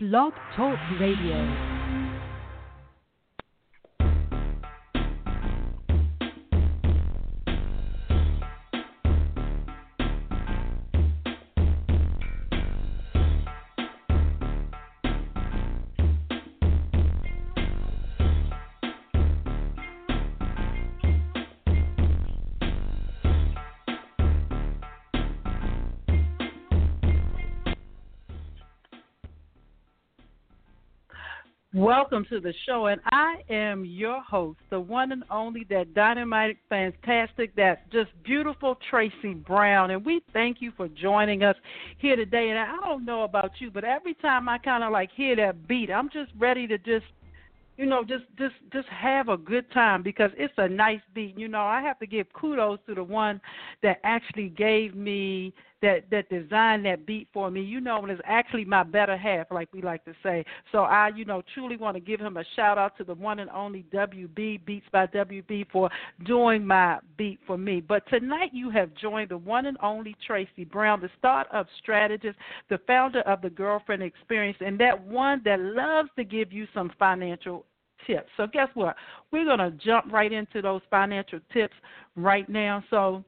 Blog Talk Radio. Welcome to the show, and I am your host, the one and only, that dynamite, fantastic, that just beautiful Tracy Brown. And we thank you for joining us here today. And I don't know about you, but every time I kind of like hear that beat, I'm just ready to just you know, just just just have a good time because it's a nice beat. You know, I have to give kudos to the one that actually gave me that that designed that beat for me. You know, and it's actually my better half, like we like to say. So I, you know, truly want to give him a shout out to the one and only WB Beats by WB for doing my beat for me. But tonight you have joined the one and only Tracy Brown, the startup strategist, the founder of the Girlfriend Experience, and that one that loves to give you some financial tips. So guess what? We're going to jump right into those financial tips right now. So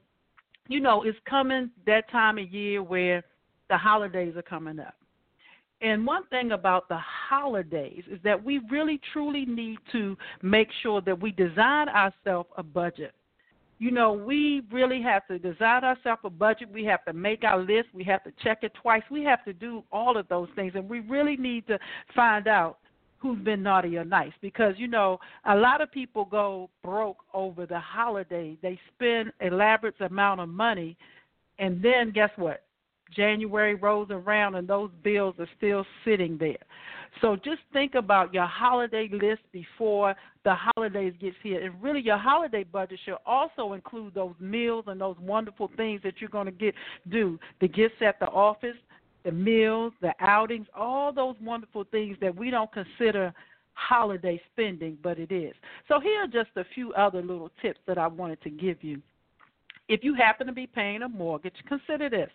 you know, it's coming that time of year where the holidays are coming up. And one thing about the holidays is that we really truly need to make sure that we design ourselves a budget. You know, we really have to design ourselves a budget. We have to make our list. We have to check it twice. We have to do all of those things. And we really need to find out who's been naughty or nice. Because you know a lot of people go broke over the holiday. They spend elaborate amount of money and then guess what? January rolls around and those bills are still sitting there. So just think about your holiday list before the holidays gets here. And really your holiday budget should also include those meals and those wonderful things that you're going to get do. The gifts at the office the meals, the outings, all those wonderful things that we don't consider holiday spending, but it is. So here are just a few other little tips that I wanted to give you. If you happen to be paying a mortgage, consider this.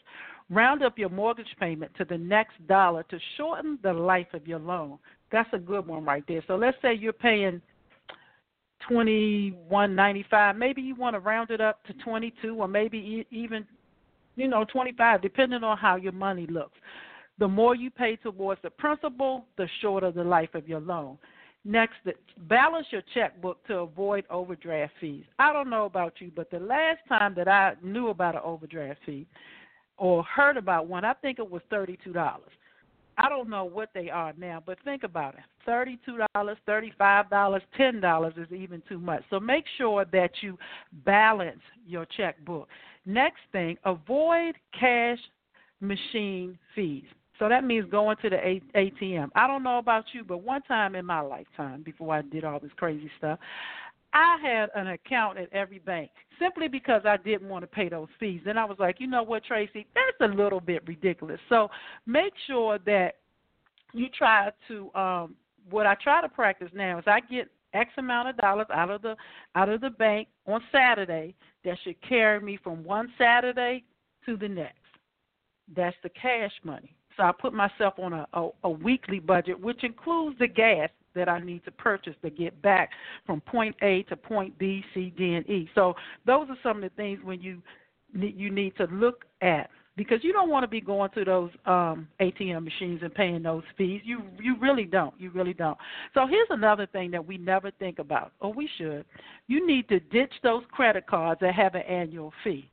Round up your mortgage payment to the next dollar to shorten the life of your loan. That's a good one right there. So let's say you're paying twenty one ninety five. Maybe you want to round it up to twenty two, or maybe even you know, 25, depending on how your money looks. The more you pay towards the principal, the shorter the life of your loan. Next, balance your checkbook to avoid overdraft fees. I don't know about you, but the last time that I knew about an overdraft fee or heard about one, I think it was $32. I don't know what they are now, but think about it. $32, $35, $10 is even too much. So make sure that you balance your checkbook. Next thing, avoid cash machine fees. So that means going to the ATM. I don't know about you, but one time in my lifetime, before I did all this crazy stuff, I had an account at every bank simply because I didn't want to pay those fees. Then I was like, you know what, Tracy, that's a little bit ridiculous. So make sure that you try to. Um, what I try to practice now is I get X amount of dollars out of the out of the bank on Saturday that should carry me from one Saturday to the next. That's the cash money. So I put myself on a, a, a weekly budget, which includes the gas that I need to purchase to get back from point A to point B, C, D, and E. So those are some of the things when you you need to look at because you don't want to be going to those um, ATM machines and paying those fees. You you really don't. You really don't. So here's another thing that we never think about, or we should. You need to ditch those credit cards that have an annual fee.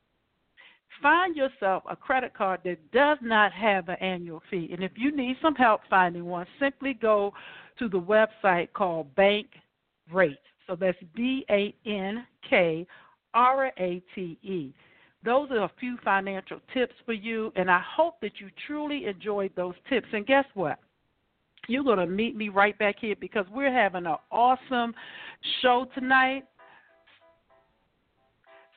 Find yourself a credit card that does not have an annual fee. And if you need some help finding one, simply go to the website called Bank Rate. So that's B A N K R A T E. Those are a few financial tips for you, and I hope that you truly enjoyed those tips. And guess what? You're going to meet me right back here because we're having an awesome show tonight.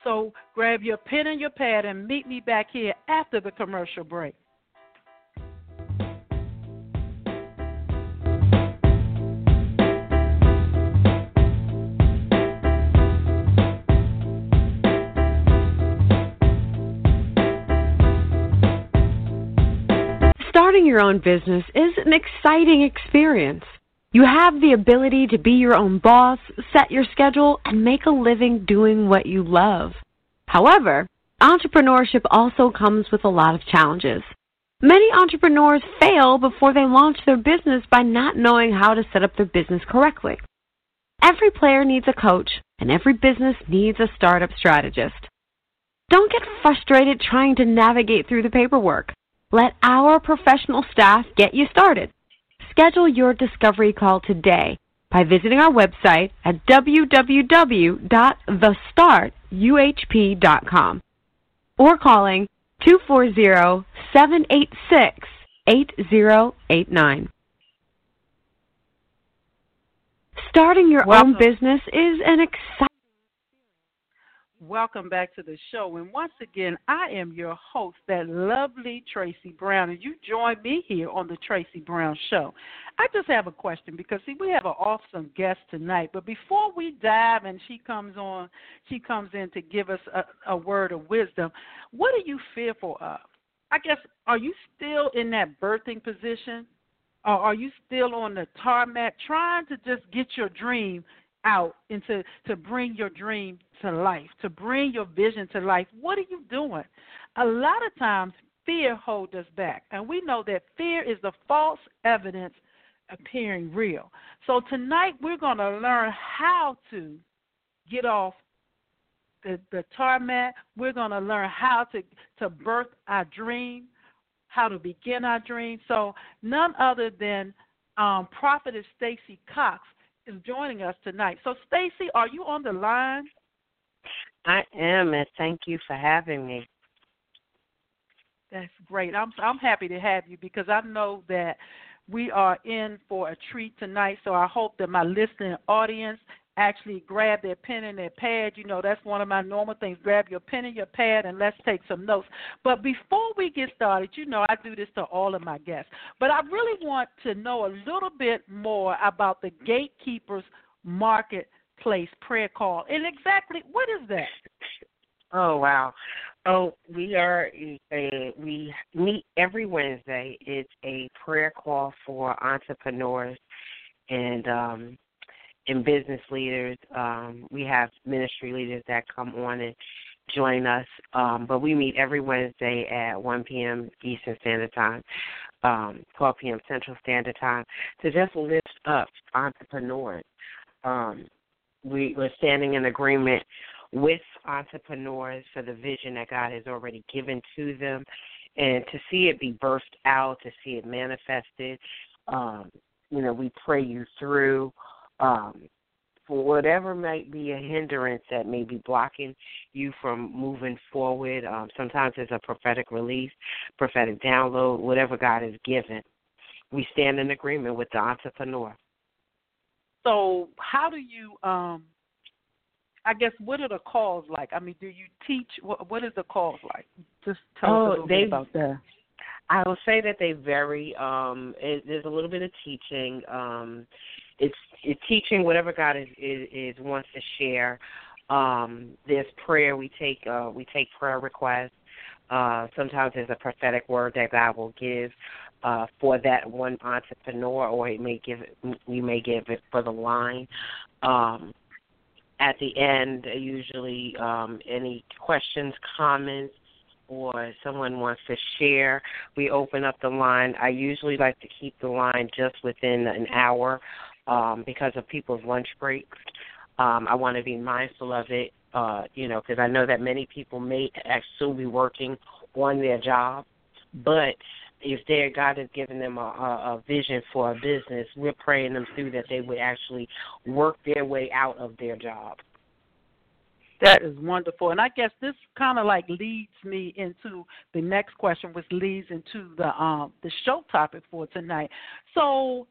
So grab your pen and your pad and meet me back here after the commercial break. Your own business is an exciting experience. You have the ability to be your own boss, set your schedule, and make a living doing what you love. However, entrepreneurship also comes with a lot of challenges. Many entrepreneurs fail before they launch their business by not knowing how to set up their business correctly. Every player needs a coach, and every business needs a startup strategist. Don't get frustrated trying to navigate through the paperwork. Let our professional staff get you started. Schedule your discovery call today by visiting our website at www.thestartuhp.com or calling 240-786-8089. Starting your own business is an exciting Welcome back to the show. And once again, I am your host, that lovely Tracy Brown, and you join me here on the Tracy Brown Show. I just have a question because see, we have an awesome guest tonight. But before we dive and she comes on, she comes in to give us a, a word of wisdom. What are you fearful of? I guess are you still in that birthing position? Or are you still on the tarmac trying to just get your dream out and to, to bring your dream to life, to bring your vision to life. What are you doing? A lot of times, fear holds us back. And we know that fear is the false evidence appearing real. So tonight, we're going to learn how to get off the, the tarmac. We're going to learn how to, to birth our dream, how to begin our dream. So, none other than um, Prophetess Stacey Cox is joining us tonight. So, Stacey, are you on the line? I am, and thank you for having me. That's great. I'm I'm happy to have you because I know that we are in for a treat tonight. So I hope that my listening audience actually grab their pen and their pad. You know, that's one of my normal things. Grab your pen and your pad and let's take some notes. But before we get started, you know, I do this to all of my guests. But I really want to know a little bit more about the Gatekeepers Marketplace prayer call. And exactly what is that? Oh wow. Oh, we are a, we meet every Wednesday. It's a prayer call for entrepreneurs and um and business leaders. Um, we have ministry leaders that come on and join us. Um, but we meet every Wednesday at 1 p.m. Eastern Standard Time, um, 12 p.m. Central Standard Time, to just lift up entrepreneurs. Um, we, we're standing in agreement with entrepreneurs for the vision that God has already given to them and to see it be burst out, to see it manifested. Um, you know, we pray you through um, for whatever might be a hindrance that may be blocking you from moving forward. Um, sometimes it's a prophetic release, prophetic download, whatever God has given. We stand in agreement with the entrepreneur. So, how do you? um I guess what are the calls like? I mean, do you teach? What What is the calls like? Just tell oh, us a little they, bit about that. I will say that they vary. Um, it, there's a little bit of teaching. Um, it's, it's teaching whatever God is, is, is wants to share. Um, there's prayer. We take uh, we take prayer requests. Uh, sometimes there's a prophetic word that God will give uh, for that one entrepreneur, or it may give it, we may give it for the line. Um, at the end, usually um, any questions, comments, or someone wants to share, we open up the line. I usually like to keep the line just within an hour um, because of people's lunch breaks. Um, I want to be mindful of it, uh, you know, because I know that many people may actually be working on their job, but if their God has given them a, a, a vision for a business, we're praying them through that they would actually work their way out of their job. That is wonderful. And I guess this kind of like leads me into the next question, which leads into the um the show topic for tonight. So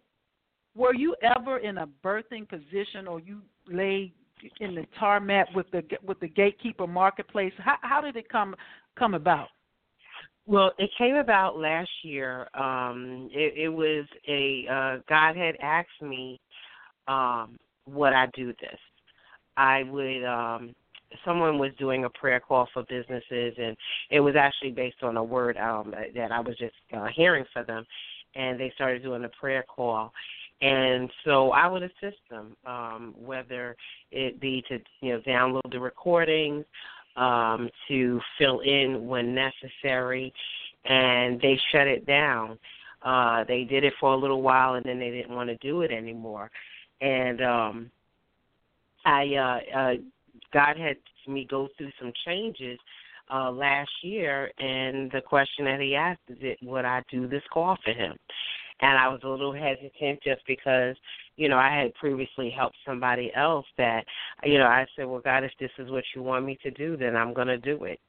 were you ever in a birthing position or you lay in the tarmac with the with the gatekeeper marketplace? How how did it come come about? Well, it came about last year. Um, it, it was a uh, God had asked me, um, would I do this? I would um, someone was doing a prayer call for businesses, and it was actually based on a word um, that I was just uh, hearing for them. and they started doing a prayer call. And so I would assist them, um, whether it be to you know download the recordings, um, to fill in when necessary, and they shut it down. Uh, they did it for a little while, and then they didn't want to do it anymore. And um, I, uh, uh, God had me go through some changes uh, last year, and the question that He asked is, "It would I do this call for Him?" And I was a little hesitant just because you know, I had previously helped somebody else that, you know, I said, well, God, if this is what you want me to do, then I'm going to do it.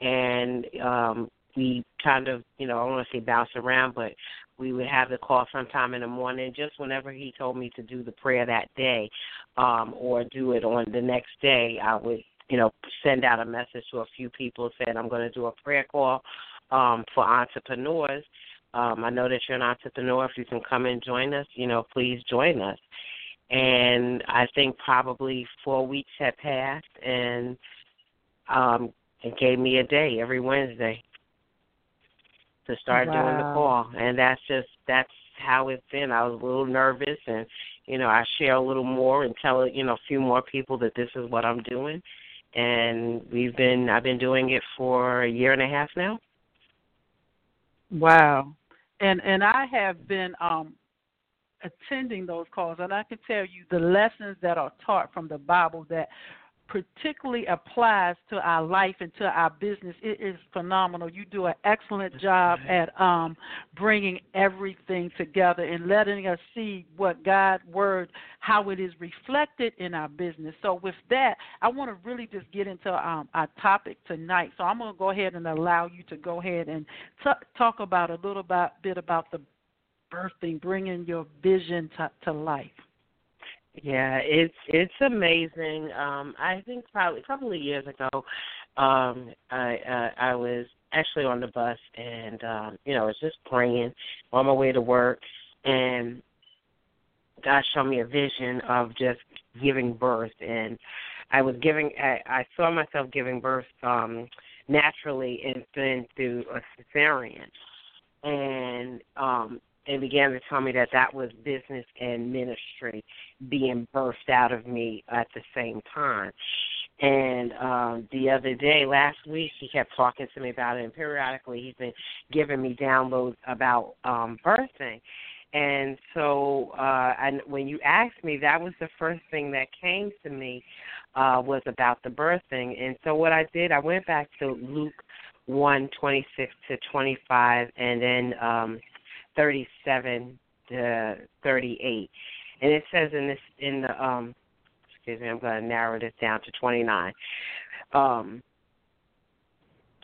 And um, we kind of, you know, I don't want to say bounce around, but we would have the call sometime in the morning, just whenever he told me to do the prayer that day, um, or do it on the next day. I would, you know, send out a message to a few people saying I'm going to do a prayer call um, for entrepreneurs um, I know that you're an entrepreneur. If you can come and join us, you know, please join us. And I think probably four weeks had passed, and um, it gave me a day every Wednesday to start wow. doing the call, and that's just that's how it's been. I was a little nervous, and you know, I share a little more and tell you know a few more people that this is what I'm doing, and we've been I've been doing it for a year and a half now. Wow and and I have been um attending those calls and I can tell you the lessons that are taught from the Bible that particularly applies to our life and to our business. It is phenomenal. You do an excellent job at um, bringing everything together and letting us see what God's word, how it is reflected in our business. So with that, I want to really just get into um, our topic tonight. So I'm going to go ahead and allow you to go ahead and t- talk about a little bit about the birthing, bringing your vision to, to life. Yeah, it's it's amazing. Um, I think probably a couple of years ago, um, I uh, I was actually on the bus and um, you know, I was just praying on my way to work and God showed me a vision of just giving birth and I was giving I, I saw myself giving birth um naturally and then through a cesarean. And um and began to tell me that that was business and ministry being burst out of me at the same time. And um the other day, last week, he kept talking to me about it, and periodically he's been giving me downloads about um birthing. And so, uh and when you asked me, that was the first thing that came to me uh was about the birthing. And so what I did, I went back to Luke one twenty six to twenty five, and then um 37 to 38. And it says in this in the um excuse me, I'm going to narrow this down to 29. Um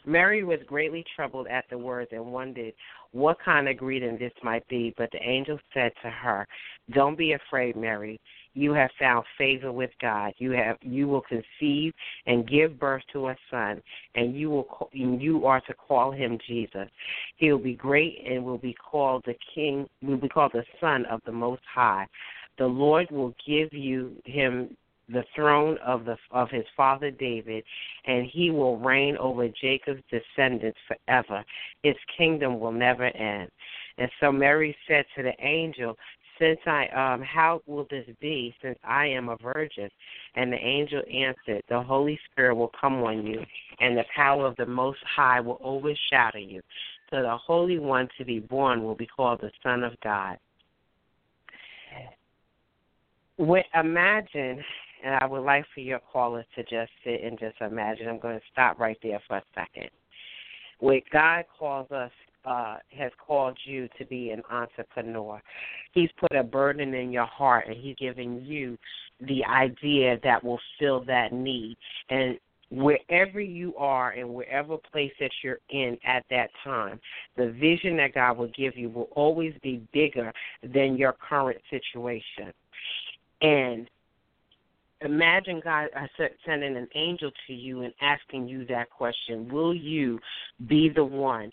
Mary was greatly troubled at the words and wondered what kind of greeting this might be, but the angel said to her, "Don't be afraid, Mary you have found favor with God. You have you will conceive and give birth to a son, and you will you are to call him Jesus. He will be great and will be called the King. Will be called the Son of the Most High. The Lord will give you him the throne of the of his father David, and he will reign over Jacob's descendants forever. His kingdom will never end. And so Mary said to the angel, since I um how will this be since I am a virgin? And the angel answered, The Holy Spirit will come on you, and the power of the Most High will overshadow you. So the Holy One to be born will be called the Son of God. With, Imagine, and I would like for your callers to just sit and just imagine. I'm going to stop right there for a second. Where God calls us uh, has called you to be an entrepreneur. He's put a burden in your heart, and He's giving you the idea that will fill that need. And wherever you are and wherever place that you're in at that time, the vision that God will give you will always be bigger than your current situation. And imagine God sending an angel to you and asking you that question Will you be the one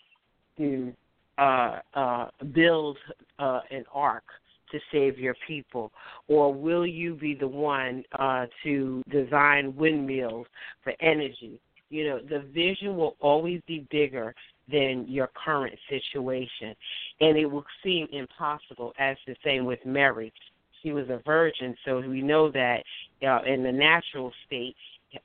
to uh, uh, build uh, an ark to save your people? Or will you be the one uh, to design windmills for energy? You know, the vision will always be bigger than your current situation. And it will seem impossible, as the same with Mary. She was a virgin, so we know that uh, in the natural state,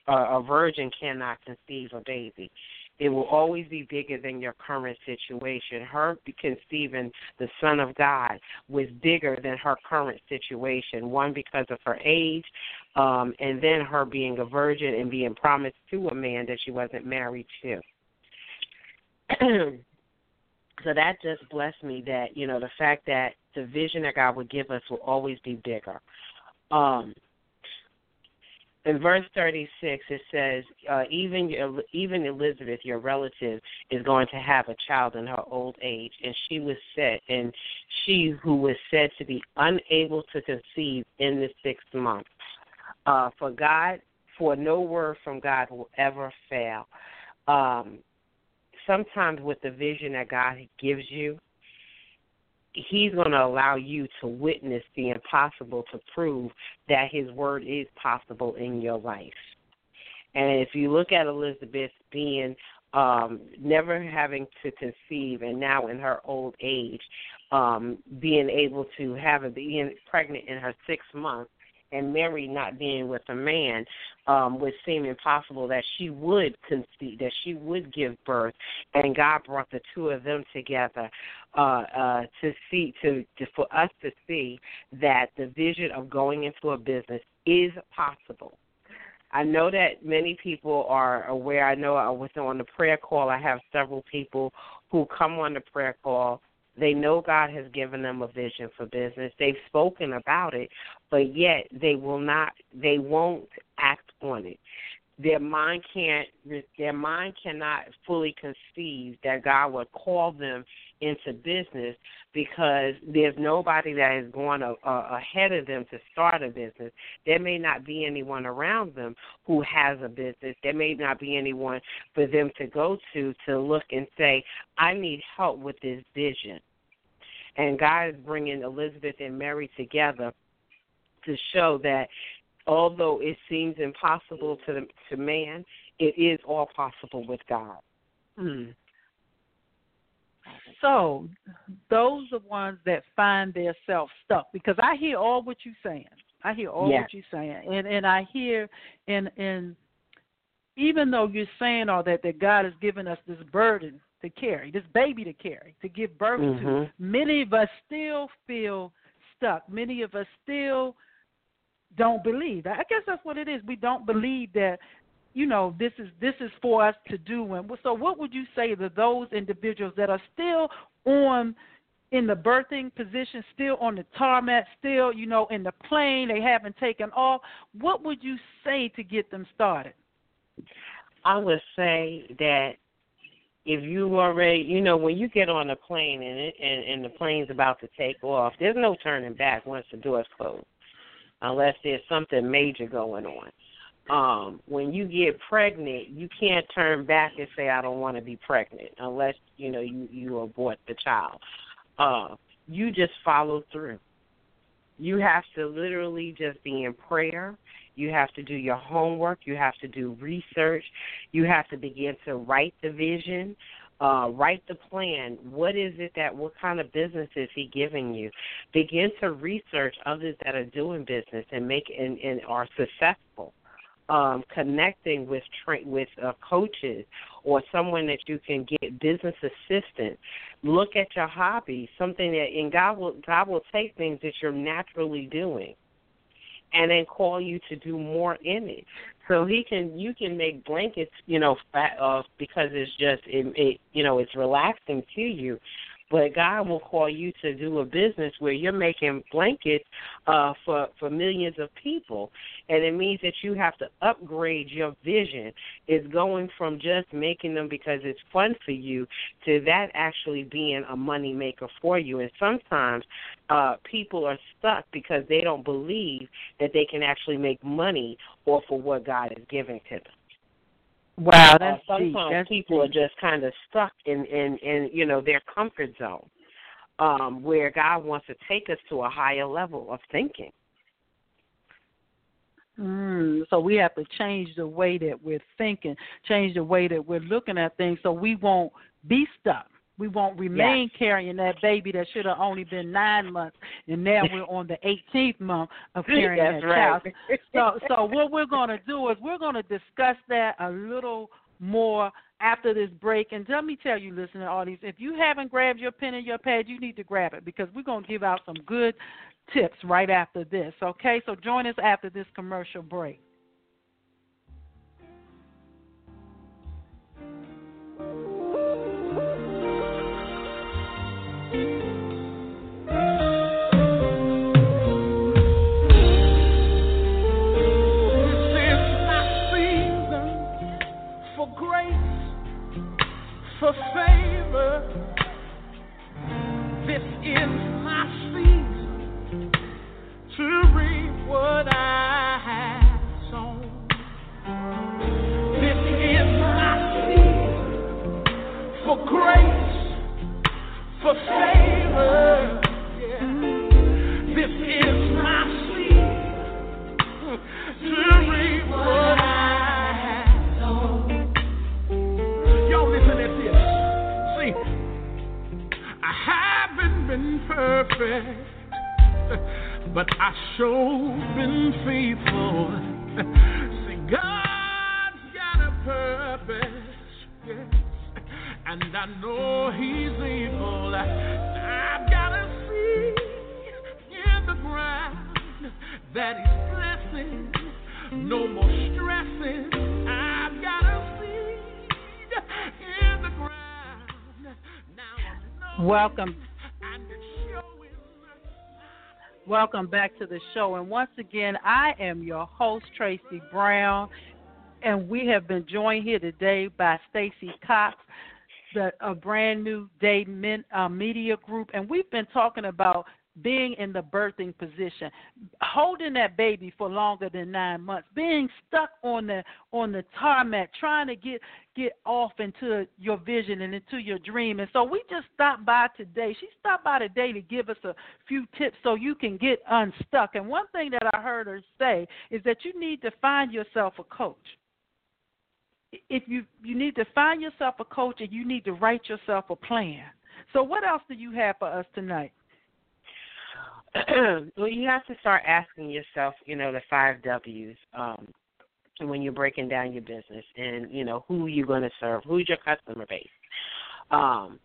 uh, a virgin cannot conceive a baby. It will always be bigger than your current situation. Her conceiving the Son of God was bigger than her current situation. One, because of her age, um, and then her being a virgin and being promised to a man that she wasn't married to. so that just blessed me that, you know, the fact that the vision that God would give us will always be bigger. Um, in verse 36 it says uh, even even elizabeth your relative is going to have a child in her old age and she was said and she who was said to be unable to conceive in the sixth month. Uh, for god for no word from god will ever fail. Um, sometimes with the vision that god gives you he's going to allow you to witness the impossible to prove that his word is possible in your life. And if you look at Elizabeth being um, never having to conceive, and now in her old age, um, being able to have a being pregnant in her sixth month, and Mary not being with a man um, would seem impossible that she would conceive, that she would give birth, and God brought the two of them together uh, uh, to see, to, to for us to see that the vision of going into a business is possible. I know that many people are aware. I know I was on the prayer call. I have several people who come on the prayer call they know God has given them a vision for business. They've spoken about it, but yet they will not they won't act on it. Their mind can't their mind cannot fully conceive that God would call them into business because there's nobody that is going a, a, ahead of them to start a business. There may not be anyone around them who has a business. There may not be anyone for them to go to to look and say, I need help with this vision. And God is bringing Elizabeth and Mary together to show that although it seems impossible to the, to man, it is all possible with God. Hmm. So, those are ones that find themselves stuck because I hear all what you're saying. I hear all yes. what you're saying, and and I hear and and even though you're saying all that, that God has given us this burden to carry, this baby to carry, to give birth mm-hmm. to. Many of us still feel stuck. Many of us still don't believe. I guess that's what it is. We don't believe that you know this is this is for us to do and so what would you say to those individuals that are still on in the birthing position still on the tarmac still you know in the plane they haven't taken off what would you say to get them started i would say that if you already, you know, when you get on a plane and it, and, and the plane's about to take off, there's no turning back once the door's closed, unless there's something major going on. Um, when you get pregnant, you can't turn back and say I don't want to be pregnant, unless you know you you abort the child. Uh, you just follow through. You have to literally just be in prayer you have to do your homework. You have to do research. You have to begin to write the vision, uh, write the plan. What is it that, what kind of business is he giving you? Begin to research others that are doing business and make and, and are successful. Um, connecting with tra- with uh, coaches or someone that you can get business assistance. Look at your hobby, something that and God will God will take things that you're naturally doing and then call you to do more in it. So he can you can make blankets, you know, fat, uh, because it's just it, it you know it's relaxing to you, but God will call you to do a business where you're making blankets uh, for for millions of people, and it means that you have to upgrade your vision. It's going from just making them because it's fun for you to that actually being a money maker for you. And sometimes uh, people are stuck because they don't believe that they can actually make money off of what God is giving to them. Wow, that's uh, sometimes That's people deep. are just kind of stuck in in in you know their comfort zone, um, where God wants to take us to a higher level of thinking. Mm, so we have to change the way that we're thinking, change the way that we're looking at things, so we won't be stuck. We won't remain carrying that baby that should have only been nine months, and now we're on the 18th month of carrying that right. child. So, so what we're going to do is we're going to discuss that a little more after this break. And let me tell you, listening audience, if you haven't grabbed your pen and your pad, you need to grab it because we're going to give out some good tips right after this. Okay, so join us after this commercial break. For Welcome back to the show. And once again, I am your host, Tracy Brown, and we have been joined here today by Stacey Cox, the a brand new day men, uh, media group, and we've been talking about being in the birthing position, holding that baby for longer than nine months, being stuck on the on the tarmac, trying to get get off into your vision and into your dream. And so we just stopped by today. She stopped by today to give us a few tips so you can get unstuck. And one thing that I heard her say is that you need to find yourself a coach if you you need to find yourself a coach and you need to write yourself a plan. So what else do you have for us tonight? well, you have to start asking yourself, you know, the five W's um, when you're breaking down your business, and you know who you're going to serve, who's your customer base. Um,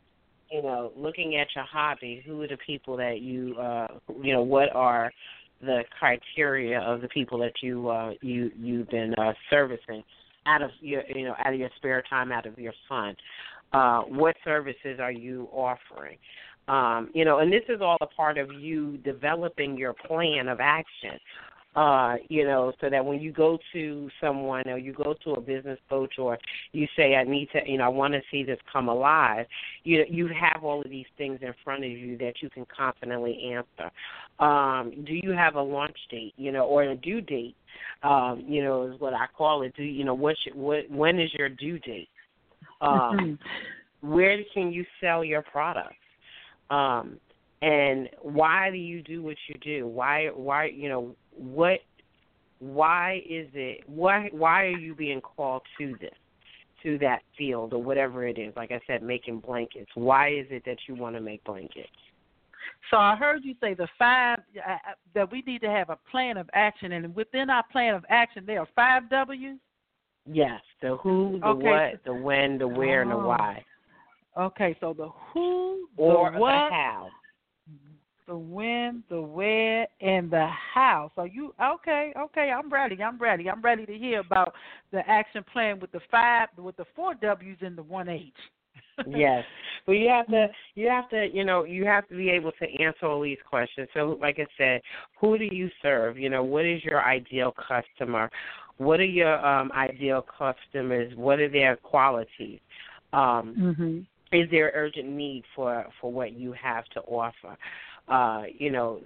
you know, looking at your hobby, who are the people that you, uh, you know, what are the criteria of the people that you uh, you you've been uh, servicing out of your you know out of your spare time, out of your fun. Uh, what services are you offering? Um, you know, and this is all a part of you developing your plan of action. Uh, you know, so that when you go to someone or you go to a business coach or you say, I need to, you know, I want to see this come alive, you know, you have all of these things in front of you that you can confidently answer. Um, do you have a launch date, you know, or a due date? Um, you know, is what I call it. Do you know what? what when is your due date? Um, where can you sell your product? Um, and why do you do what you do? Why why you know what why is it why why are you being called to this to that field or whatever it is? Like I said, making blankets. Why is it that you want to make blankets? So I heard you say the five uh, uh that we need to have a plan of action, and within our plan of action, there are five W's. Yes, the who, the okay. what, the when, the where, oh. and the oh. why. Okay, so the who, or the what, the how, the when, the where, and the how. So you okay? Okay, I'm ready. I'm ready. I'm ready to hear about the action plan with the five, with the four W's and the one H. yes. Well, you have to, you have to, you know, you have to be able to answer all these questions. So, like I said, who do you serve? You know, what is your ideal customer? What are your um, ideal customers? What are their qualities? Um, mm-hmm is there urgent need for for what you have to offer? Uh you know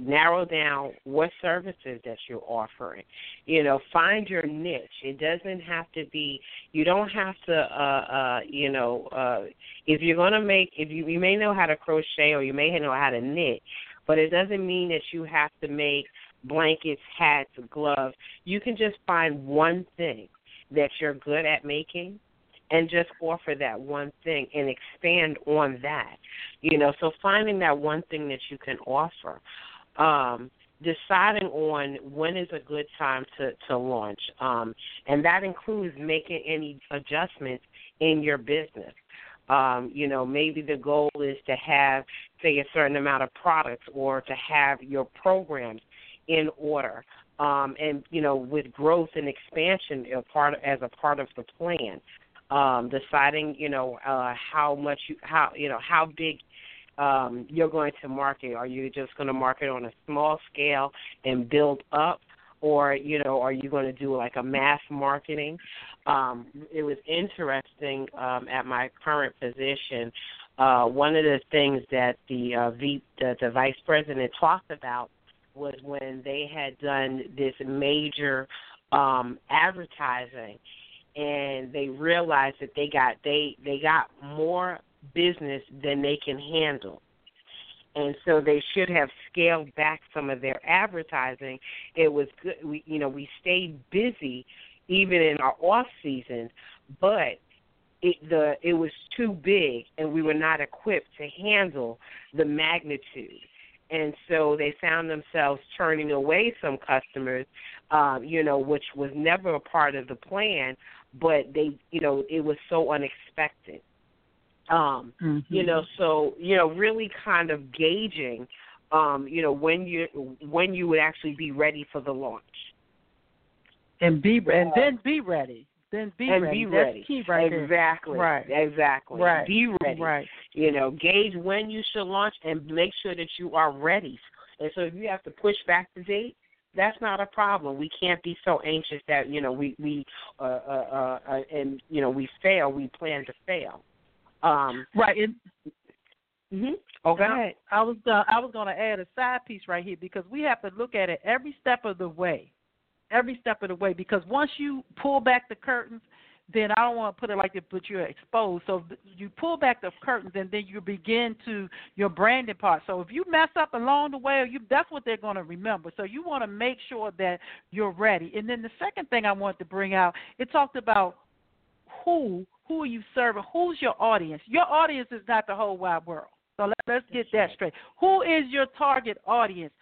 narrow down what services that you're offering. You know find your niche. It doesn't have to be you don't have to uh uh you know uh if you're going to make if you you may know how to crochet or you may know how to knit but it doesn't mean that you have to make blankets hats gloves. You can just find one thing that you're good at making and just offer that one thing and expand on that. You know, so finding that one thing that you can offer. Um, deciding on when is a good time to to launch um, and that includes making any adjustments in your business um, you know maybe the goal is to have say a certain amount of products or to have your programs in order um, and you know with growth and expansion part as a part of the plan. Um, deciding you know uh, how much you how you know how big um, you're going to market. Are you just going to market on a small scale and build up? Or you know, are you going to do like a mass marketing? Um, it was interesting um, at my current position. Uh, one of the things that the, uh, v, the the vice president talked about was when they had done this major um, advertising, and they realized that they got they they got more business than they can handle. And so they should have scaled back some of their advertising. It was good, we, you know, we stayed busy even in our off season, but it the it was too big and we were not equipped to handle the magnitude and so they found themselves turning away some customers, um, you know, which was never a part of the plan, but they, you know, it was so unexpected. Um, mm-hmm. You know, so you know, really kind of gauging, um, you know, when you when you would actually be ready for the launch, and be and then be ready then be and ready. be ready. Key right exactly. There. Right. Exactly. Right. Be ready. Right. You know, gauge when you should launch and make sure that you are ready. And so if you have to push back the date, that's not a problem. We can't be so anxious that you know we we uh, uh, uh, uh and you know we fail. We plan to fail. Um, right. And, mm-hmm. Oh, go ahead. I was uh, I was going to add a side piece right here because we have to look at it every step of the way every step of the way because once you pull back the curtains, then I don't want to put it like that, but you're exposed. So you pull back the curtains, and then you begin to your branding part. So if you mess up along the way, you that's what they're going to remember. So you want to make sure that you're ready. And then the second thing I want to bring out, it talked about who who are you serving? Who's your audience? Your audience is not the whole wide world. So let, let's get that straight. Who is your target audience?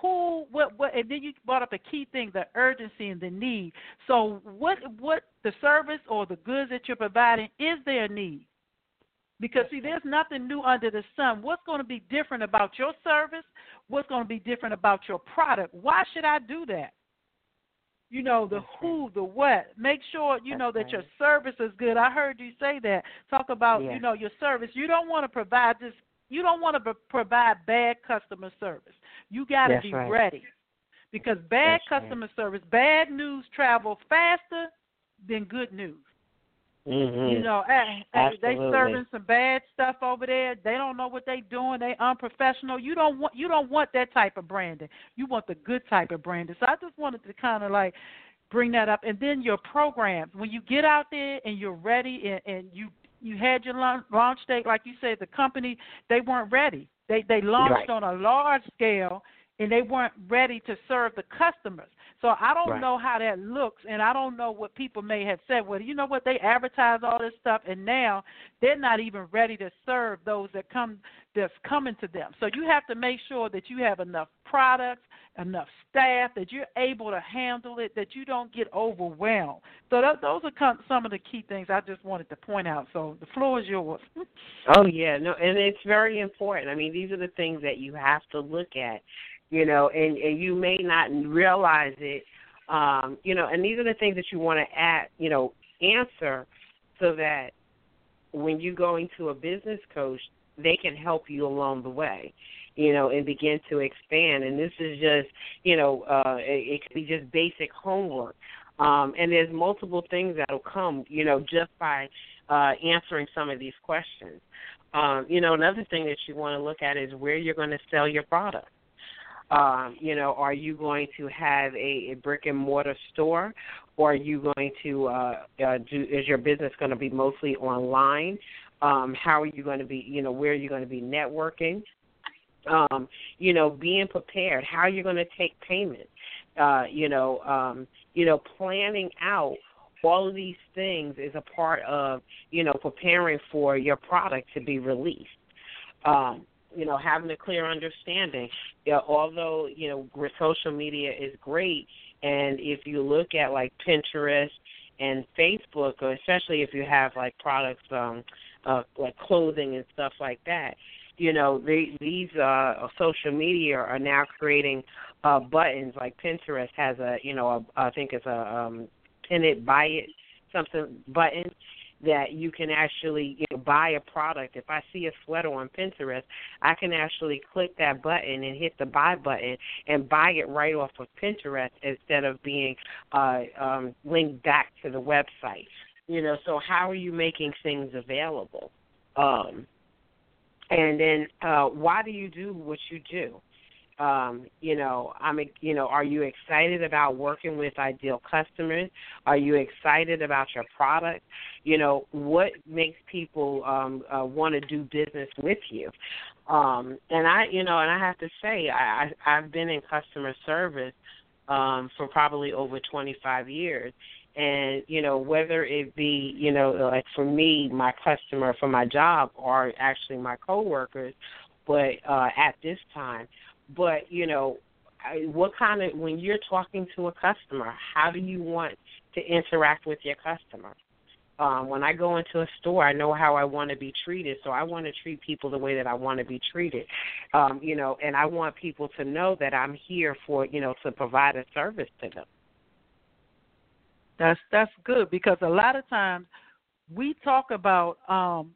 Who what what and then you brought up a key thing the urgency and the need. So what what the service or the goods that you're providing is there a need? Because see there's nothing new under the sun. What's going to be different about your service? What's going to be different about your product? Why should i do that? You know the who the what. Make sure you know that your service is good. I heard you say that. Talk about yeah. you know your service. You don't want to provide just you don't want to provide bad customer service. You got to be right. ready because bad That's customer right. service, bad news travel faster than good news. Mm-hmm. You know, hey, they serving some bad stuff over there. They don't know what they're doing. They unprofessional. You don't want you don't want that type of branding. You want the good type of branding. So I just wanted to kind of like bring that up. And then your programs. When you get out there and you're ready and, and you you had your launch date, like you said, the company they weren't ready. They they launched right. on a large scale and they weren't ready to serve the customers. So I don't right. know how that looks, and I don't know what people may have said. Well, you know what? They advertise all this stuff, and now they're not even ready to serve those that come that's coming to them. So you have to make sure that you have enough products, enough staff, that you're able to handle it, that you don't get overwhelmed. So th- those are some of the key things I just wanted to point out. So the floor is yours. oh yeah, no, and it's very important. I mean, these are the things that you have to look at you know, and, and you may not realize it, um, you know, and these are the things that you want to add, you know, answer so that when you go into a business coach, they can help you along the way, you know, and begin to expand. And this is just, you know, uh, it, it could be just basic homework. Um, and there's multiple things that'll come, you know, just by uh, answering some of these questions. Um, you know, another thing that you want to look at is where you're going to sell your product. Um, you know, are you going to have a, a brick and mortar store, or are you going to uh, uh, do? Is your business going to be mostly online? Um, how are you going to be? You know, where are you going to be networking? Um, you know, being prepared. How are you going to take payment? Uh, you know, um, you know, planning out all of these things is a part of you know preparing for your product to be released. Um, you know, having a clear understanding. Although you know social media is great, and if you look at like Pinterest and Facebook, or especially if you have like products um, uh, like clothing and stuff like that, you know, they, these uh, social media are now creating uh, buttons. Like Pinterest has a, you know, a, I think it's a um, pin it, buy it, something button that you can actually you know, buy a product. If I see a sweater on Pinterest, I can actually click that button and hit the buy button and buy it right off of Pinterest instead of being uh, um, linked back to the website. You know, so how are you making things available? Um, and then uh, why do you do what you do? Um, you know, I'm, you know, are you excited about working with ideal customers? Are you excited about your product? You know, what makes people um, uh, want to do business with you? Um, and I, you know, and I have to say, I, I I've been in customer service um, for probably over 25 years, and you know whether it be you know like for me my customer for my job or actually my coworkers but uh at this time but you know, I, what kind of when you're talking to a customer, how do you want to interact with your customer? Um, when I go into a store, I know how I want to be treated, so I want to treat people the way that I want to be treated. Um, you know, and I want people to know that I'm here for you know to provide a service to them. That's that's good because a lot of times we talk about um,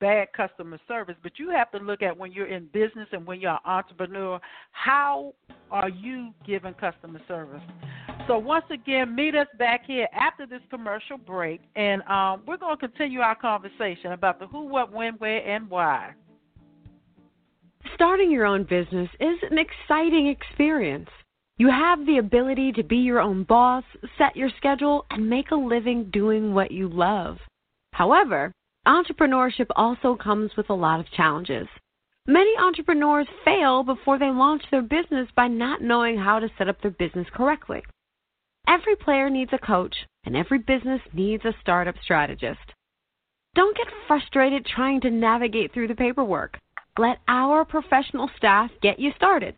bad customer service, but you have to look at when you're in business and when you're an entrepreneur, how are you giving customer service? So once again, meet us back here after this commercial break, and um, we're going to continue our conversation about the who, what, when, where, and why. Starting your own business is an exciting experience. You have the ability to be your own boss, set your schedule, and make a living doing what you love. However, Entrepreneurship also comes with a lot of challenges. Many entrepreneurs fail before they launch their business by not knowing how to set up their business correctly. Every player needs a coach, and every business needs a startup strategist. Don't get frustrated trying to navigate through the paperwork. Let our professional staff get you started.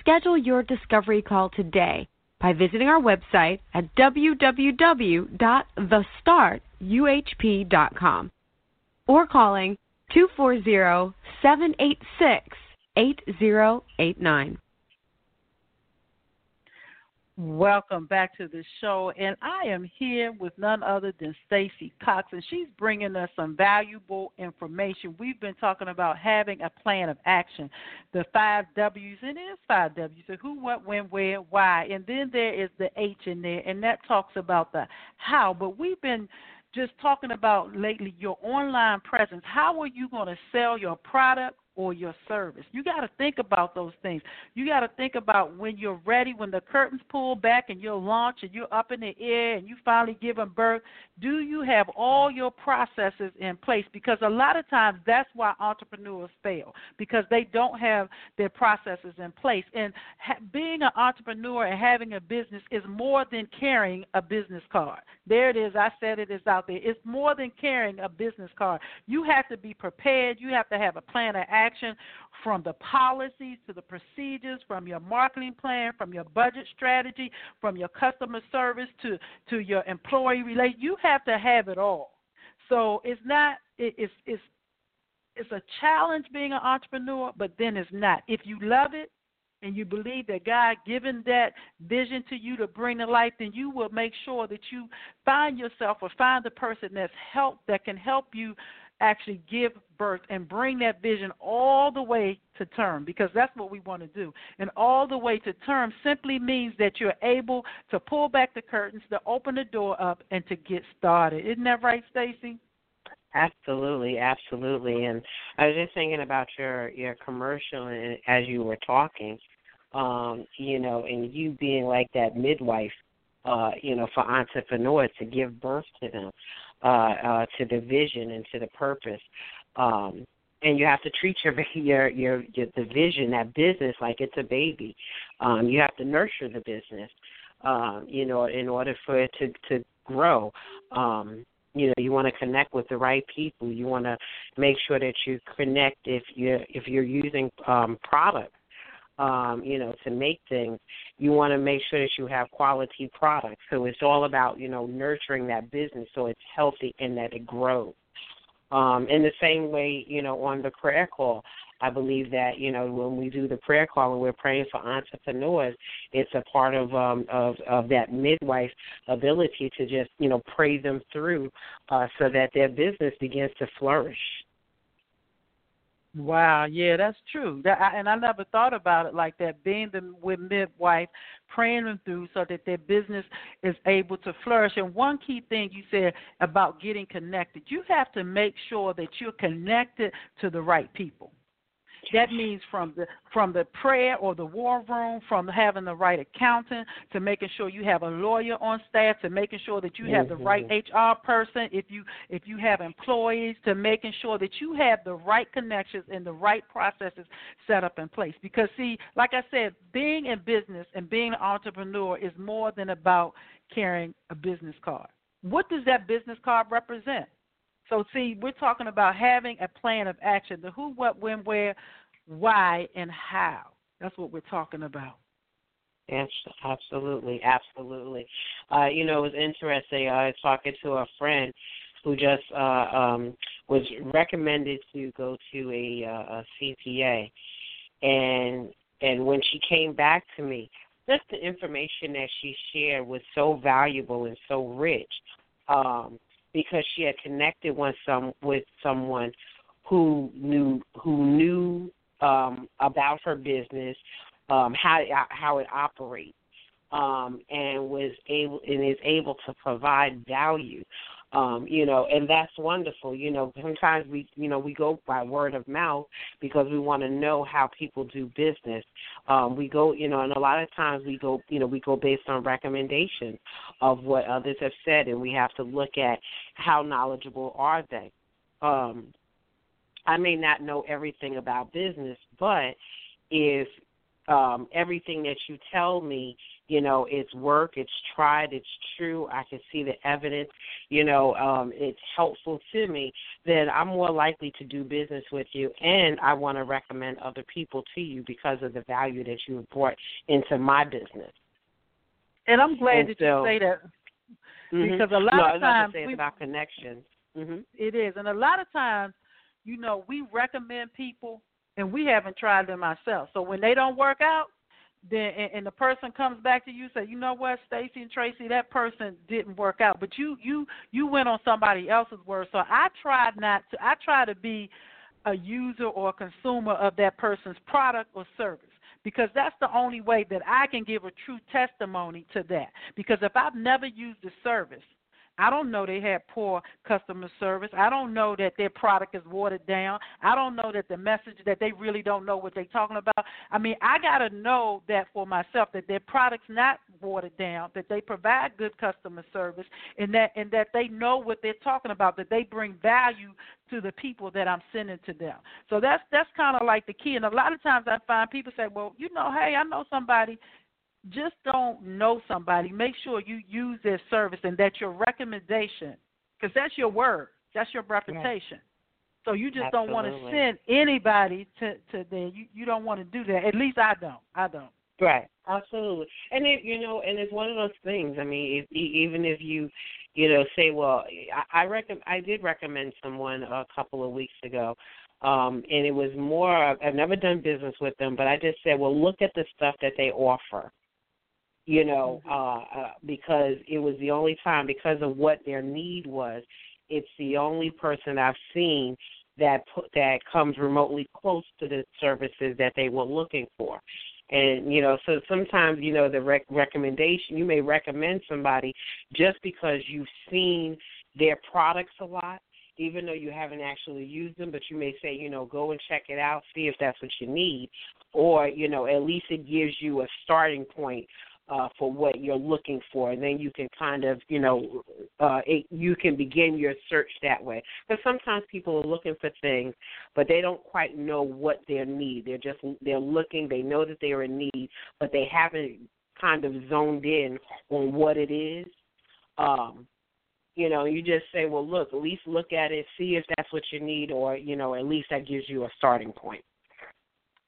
Schedule your discovery call today by visiting our website at www.thestartuhp.com or calling 240 786 8089. Welcome back to the show, and I am here with none other than Stacey Cox, and she's bringing us some valuable information. We've been talking about having a plan of action, the five W's, and it is five W's: the who, what, when, where, why, and then there is the H in there, and that talks about the how. But we've been just talking about lately your online presence. How are you going to sell your product or your service. You got to think about those things. You got to think about when you're ready, when the curtains pull back and you're launch and you're up in the air and you finally give birth. Do you have all your processes in place? Because a lot of times that's why entrepreneurs fail because they don't have their processes in place. And ha- being an entrepreneur and having a business is more than carrying a business card. There it is. I said it is out there. It's more than carrying a business card. You have to be prepared. You have to have a plan of action action from the policies to the procedures, from your marketing plan, from your budget strategy, from your customer service to, to your employee relation. You have to have it all. So it's not it, it's it's it's a challenge being an entrepreneur, but then it's not. If you love it and you believe that God given that vision to you to bring to life, then you will make sure that you find yourself or find the person that's help that can help you actually give birth and bring that vision all the way to term because that's what we want to do. And all the way to term simply means that you're able to pull back the curtains, to open the door up, and to get started. Isn't that right, Stacey? Absolutely, absolutely. And I was just thinking about your your commercial and as you were talking, um, you know, and you being like that midwife, uh, you know, for entrepreneurs to give birth to them uh, uh, to the vision and to the purpose. Um, and you have to treat your your your, your the vision, that business, like it's a baby. Um, you have to nurture the business. Um, you know, in order for it to to grow. Um, you know, you want to connect with the right people. You want to make sure that you connect if you if you're using um, products um, you know, to make things, you want to make sure that you have quality products. So it's all about, you know, nurturing that business so it's healthy and that it grows. Um, in the same way, you know, on the prayer call, I believe that you know when we do the prayer call and we're praying for entrepreneurs, it's a part of um, of of that midwife ability to just you know pray them through uh, so that their business begins to flourish. Wow, yeah, that's true. That, I, and I never thought about it like that. Being the with midwife, praying them through so that their business is able to flourish. And one key thing you said about getting connected, you have to make sure that you're connected to the right people. That means from the from the prayer or the war room, from having the right accountant to making sure you have a lawyer on staff to making sure that you have the right HR mm-hmm. person if you if you have employees to making sure that you have the right connections and the right processes set up in place. Because see, like I said, being in business and being an entrepreneur is more than about carrying a business card. What does that business card represent? So, see, we're talking about having a plan of action the who, what, when, where, why, and how. That's what we're talking about. Yes, absolutely, absolutely. Uh, you know, it was interesting. I was talking to a friend who just uh, um, was recommended to go to a, uh, a CPA, and and when she came back to me, just the information that she shared was so valuable and so rich. Um, because she had connected with some with someone who knew who knew um, about her business, um, how how it operates, um, and was able and is able to provide value um, you know, and that's wonderful. You know, sometimes we, you know, we go by word of mouth because we want to know how people do business. Um, we go, you know, and a lot of times we go, you know, we go based on recommendations of what others have said, and we have to look at how knowledgeable are they. Um, I may not know everything about business, but if um, everything that you tell me you know it's work it's tried it's true i can see the evidence you know um it's helpful to me then i'm more likely to do business with you and i want to recommend other people to you because of the value that you have brought into my business and i'm glad and that so, you say that mm-hmm. because a lot no, of times we, about connections mm-hmm. it is and a lot of times you know we recommend people and we haven't tried them ourselves so when they don't work out then and, and the person comes back to you say, you know what, Stacey and Tracy, that person didn't work out, but you you you went on somebody else's word. So I tried not to. I try to be a user or a consumer of that person's product or service because that's the only way that I can give a true testimony to that. Because if I've never used the service, I don't know they had poor customer service. I don't know that their product is watered down. I don't know that the message that they really don't know what they're talking about. I mean, I got to know that for myself that their product's not watered down, that they provide good customer service, and that and that they know what they're talking about, that they bring value to the people that I'm sending to them. So that's that's kind of like the key. And a lot of times I find people say, "Well, you know, hey, I know somebody just don't know somebody. Make sure you use their service and that your recommendation, because that's your word, that's your reputation. So you just Absolutely. don't want to send anybody to to there. You you don't want to do that. At least I don't. I don't. Right. Absolutely. And it you know, and it's one of those things. I mean, if, even if you you know say, well, I, I recommend I did recommend someone a couple of weeks ago um, and it was more I've never done business with them, but I just said, well, look at the stuff that they offer you know, mm-hmm. uh, uh, because it was the only time because of what their need was. It's the only person I've seen that put, that comes remotely close to the services that they were looking for. And you know, so sometimes you know the rec- recommendation you may recommend somebody just because you've seen their products a lot, even though you haven't actually used them, but you may say, you know, go and check it out, see if that's what you need, or you know, at least it gives you a starting point uh, for what you're looking for, and then you can kind of, you know, uh, it, you can begin your search that way. Because sometimes people are looking for things, but they don't quite know what their need. They're just they're looking. They know that they are in need, but they haven't kind of zoned in on what it is. Um, you know, you just say, well, look, at least look at it, see if that's what you need, or you know, at least that gives you a starting point.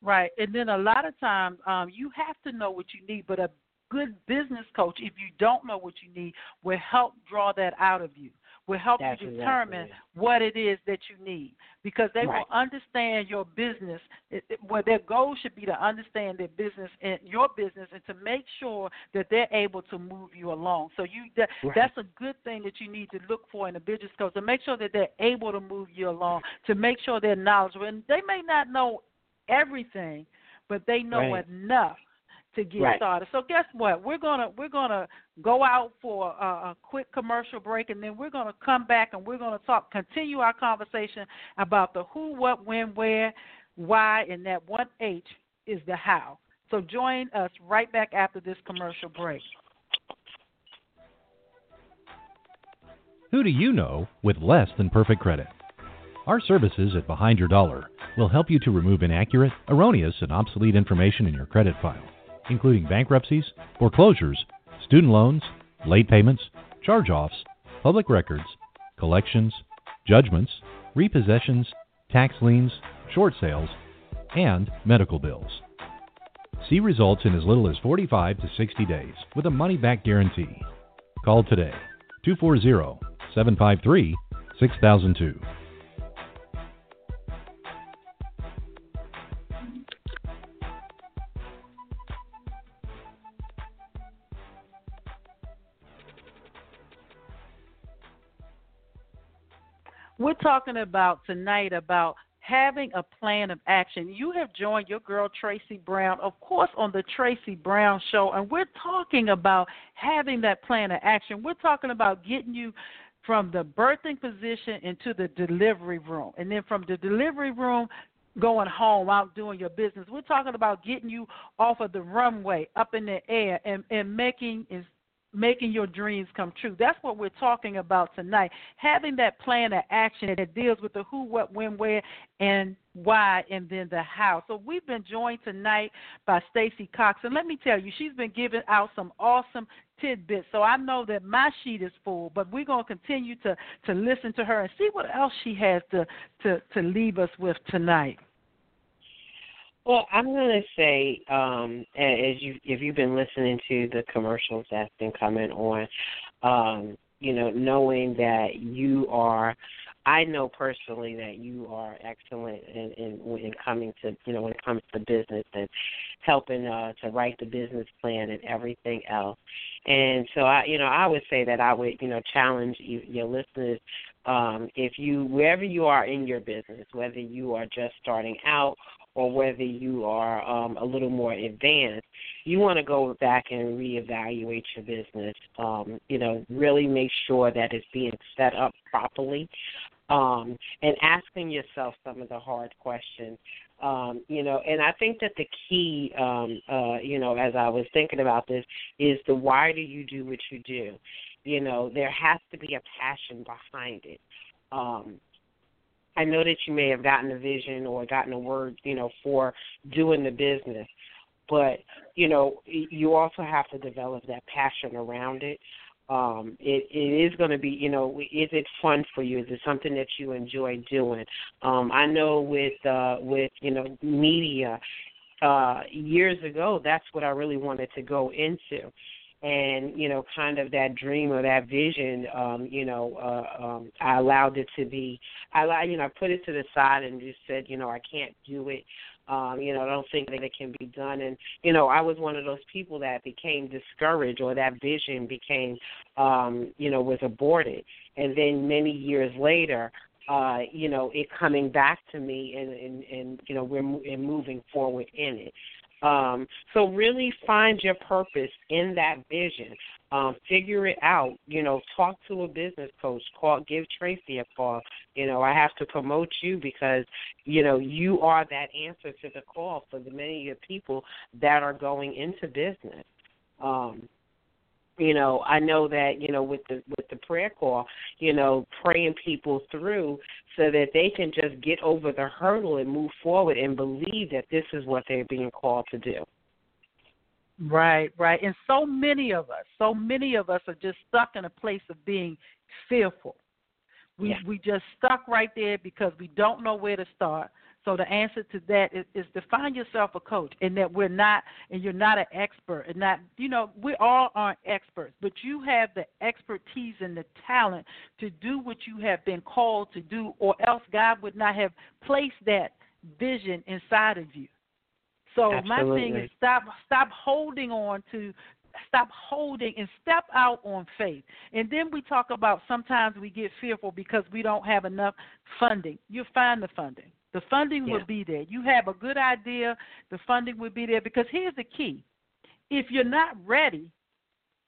Right, and then a lot of times um, you have to know what you need, but a good business coach, if you don't know what you need, will help draw that out of you. Will help That's you determine exactly what it is that you need because they Right. will understand your business. It, it, well, their goal should be to understand their business and your business, and to make sure that they're able to move you along. So you that, Right. that's a good thing that you need to look for in a business coach to make sure that they're able to move you along, to make sure they're knowledgeable. And they may not know everything, but they know Right. enough to get Right. started. So guess what? We're gonna we're gonna go out for a, a quick commercial break, and then we're gonna come back and we're gonna talk, continue our conversation about the who, what, when, where, why, and that one H is the how. So join us right back after this commercial break. Who do you know with less than perfect credit? Our services at Behind Your Dollar will help you to remove inaccurate, erroneous, and obsolete information in your credit file, including bankruptcies, foreclosures, student loans, late payments, charge offs, public records, collections, judgments, repossessions, tax liens, short sales, and medical bills. See results in as little as 45 to 60 days with a money back guarantee. Call today 240 753 6002. We're talking about tonight about having a plan of action. You have joined your girl Tracy Brown, of course, on the Tracy Brown Show, and we're talking about having that plan of action. We're talking about getting you from the birthing position into the delivery room, and then from the delivery room going home out doing your business. We're talking about getting you off of the runway up in the air and, and making is making your dreams come true. That's what we're talking about tonight. Having that plan of action that deals with the who, what, when, where, and why, and then the how. So we've been joined tonight by Stacey Cox, and let me tell you, she's been giving out some awesome tidbits. So I know that my sheet is full, but we're to continue to to listen to her and see what else she has to to to leave us with tonight. Well, I'm going to say, um, as you if you've been listening to the commercials that's been coming on, um, you know, knowing that you are, I know personally that you are excellent in, in in coming to, you know, when it comes to business and helping uh, to write the business plan and everything else. And so I, you know, I would say that I would, you know, challenge you, your listeners um, if you wherever you are in your business, whether you are just starting out or whether you are um, a little more advanced, you want to go back and reevaluate your business. Um, you know, really make sure that it's being set up properly, um, and asking yourself some of the hard questions. Um, you know, and I think that the key, um, uh, you know, as I was thinking about this, is the why do you do what you do? You know, there has to be a passion behind it. Um, I know that you may have gotten a vision or gotten a word, you know, for doing the business, but you know, you also have to develop that passion around it. Um, it it is going to be, you know, is it fun for you? Is it something that you enjoy doing? Um, I know with uh, with you know media, uh, years ago, that's what I really wanted to go into and you know kind of that dream or that vision um you know uh um i allowed it to be. I you know i put it to the side and just said you know i can't do it. Um you know i don't think that it can be done. And you know i was one of those people that became discouraged or that vision became um you know was aborted. And then many years later uh you know it coming back to me and and and you know we're and moving forward in it um, so really find your purpose in that vision. Um, figure it out. You know, talk to a business coach. Call, give Tracy a call. You know, I have to promote you because you know you are that answer to the call for the many of people that are going into business. Um, you know, I know that you know with the with the prayer call, you know, praying people through so that they can just get over the hurdle and move forward and believe that this is what they're being called to do. Right, right. And so many of us, so many of us are just stuck in a place of being fearful. We yeah. we just stuck right there because we don't know where to start. So the answer to that is, is to find yourself a coach, and that we're not, and you're not an expert, and not, you know, we all aren't experts, but you have the expertise and the talent to do what you have been called to do, or else God would not have placed that vision inside of you. So Absolutely. my thing is stop stop holding on to stop holding and step out on faith. And then we talk about sometimes we get fearful because we don't have enough funding. You find the funding. The funding yeah. will be there. You have a good idea, the funding will be there because here's the key. If you're not ready,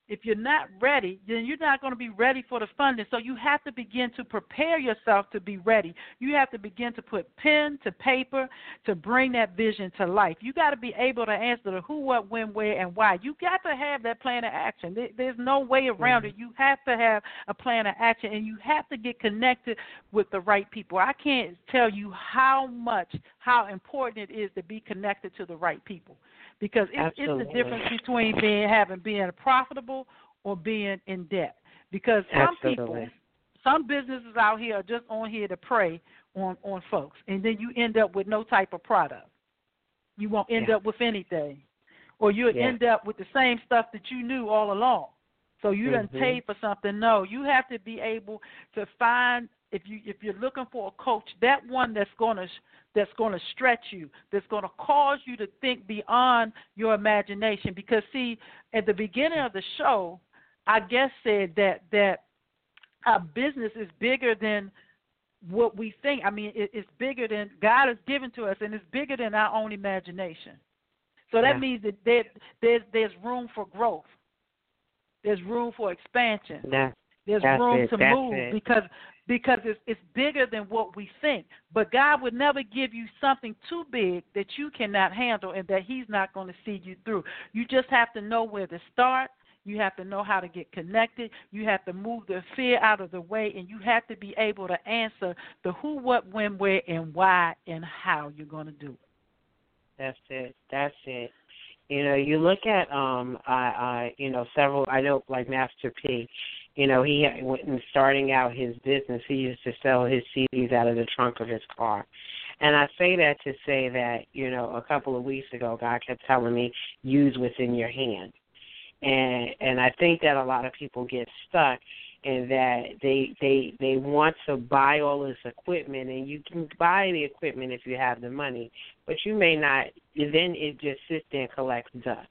if you're not ready, then you're not going to be ready for the funding. So you have to begin to prepare yourself to be ready. You have to begin to put pen to paper to bring that vision to life. You got to be able to answer the who, what, when, where, and why. You got to have that plan of action. There's no way around mm-hmm. it. You have to have a plan of action, and you have to get connected with the right people. I can't tell you how much, how important it is to be connected to the right people because it's, it's the difference between being having being profitable or being in debt. Because some Absolutely. people, some businesses out here are just on here to prey on on folks, and then you end up with no type of product. You won't end yeah. up with anything, or you'll yeah. end up with the same stuff that you knew all along. So you mm-hmm. done paid for something. No, you have to be able to find if you if you're looking for a coach, that one that's gonna that's gonna stretch you, that's gonna cause you to think beyond your imagination. Because see, at the beginning of the show, I guess said that that our business is bigger than what we think. I mean, it, it's bigger than God has given to us, and it's bigger than our own imagination. So that yeah. means that there, there's there's room for growth. There's room for expansion. Yeah. There's That's room it. to move it. because because it's it's bigger than what we think. But God would never give you something too big that you cannot handle and that He's not going to see you through. You just have to know where to start. You have to know how to get connected. You have to move the fear out of the way, and you have to be able to answer the who, what, when, where, and why, and how you're going to do it. That's it. That's it. You know, you look at um, I, I, you know, several. I know, like Master P. You know, he when starting out his business, he used to sell his CDs out of the trunk of his car. And I say that to say that, you know, a couple of weeks ago, God kept telling me, use within your hand. And and I think that a lot of people get stuck in that they they they want to buy all this equipment and you can buy the equipment if you have the money, but you may not then it just sits there and collects dust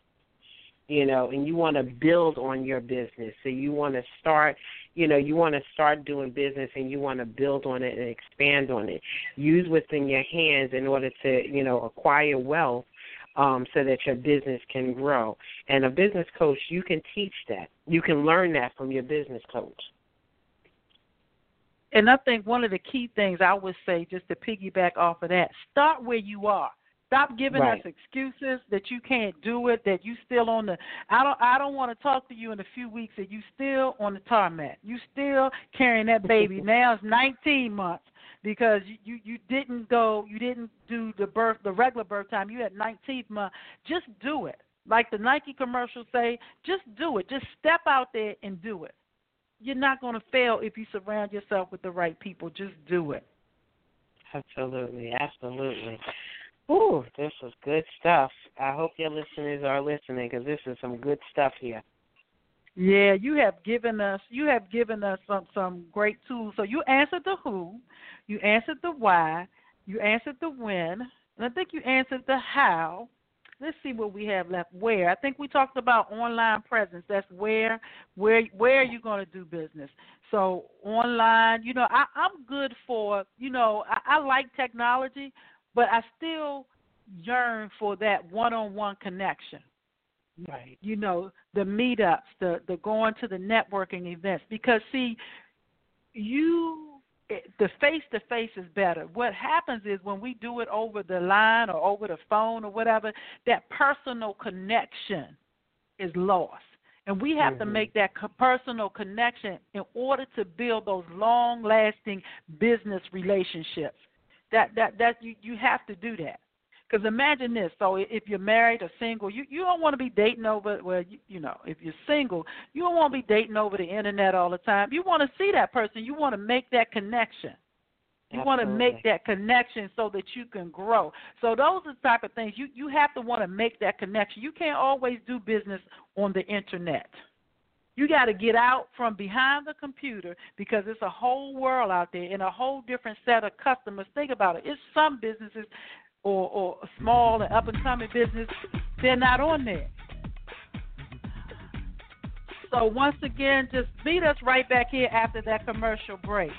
you know, and you want to build on your business. So you want to start, you know, you want to start doing business and you want to build on it and expand on it. Use within your hands in order to, you know, acquire wealth um, so that your business can grow. And a business coach, you can teach that. You can learn that from your business coach. And I think one of the key things I would say, just to piggyback off of that, start where you are. Stop giving right. us excuses that you can't do it, that you still on the I don't I don't want to talk to you in a few weeks that you still on the tarmac. You still carrying that baby. now it's 19 months because you, you you didn't go you didn't do the birth the regular birth time. You had 19th month. Just do it. Like the Nike commercials say, just do it. Just step out there and do it. You're not going to fail if you surround yourself with the right people. Just do it. Absolutely, absolutely. Ooh, this is good stuff. I hope your listeners are listening because this is some good stuff here. Yeah, you have given us you have given us some some great tools. So you answered the who, you answered the why, you answered the when, and I think you answered the how. Let's see what we have left. Where I think we talked about online presence. That's where where where are you going to do business? So online, you know, I, I'm good for you know I, I like technology, but I still yearn for that one-on-one connection. Right. You know, the meetups, the the going to the networking events because see you the face to face is better. What happens is when we do it over the line or over the phone or whatever, that personal connection is lost. And we have mm-hmm. to make that personal connection in order to build those long lasting business relationships. That that that you you have to do that. Because imagine this: so if you're married or single, you you don't want to be dating over. Well, you, you know, if you're single, you don't want to be dating over the internet all the time. You want to see that person. You want to make that connection. You want to make that connection so that you can grow. So those are the type of things you you have to want to make that connection. You can't always do business on the internet. You got to get out from behind the computer because it's a whole world out there and a whole different set of customers. Think about it. It's some businesses or, or small and up and coming business, they're not on there. So once again, just meet us right back here after that commercial break.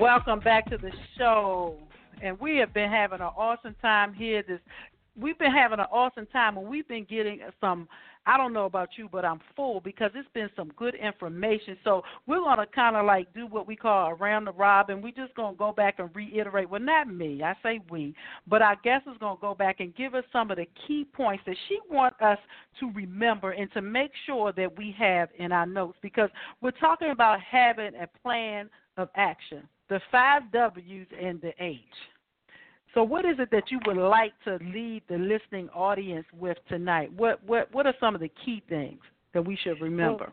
Welcome back to the show. And we have been having an awesome time here. This we've been having an awesome time and we've been getting some I don't know about you, but I'm full because it's been some good information. So we're gonna kinda like do what we call around the robin. We're just gonna go back and reiterate well not me, I say we, but our guest is gonna go back and give us some of the key points that she wants us to remember and to make sure that we have in our notes because we're talking about having a plan of action the five W's and the H. So, what is it that you would like to leave the listening audience with tonight? What what what are some of the key things that we should remember?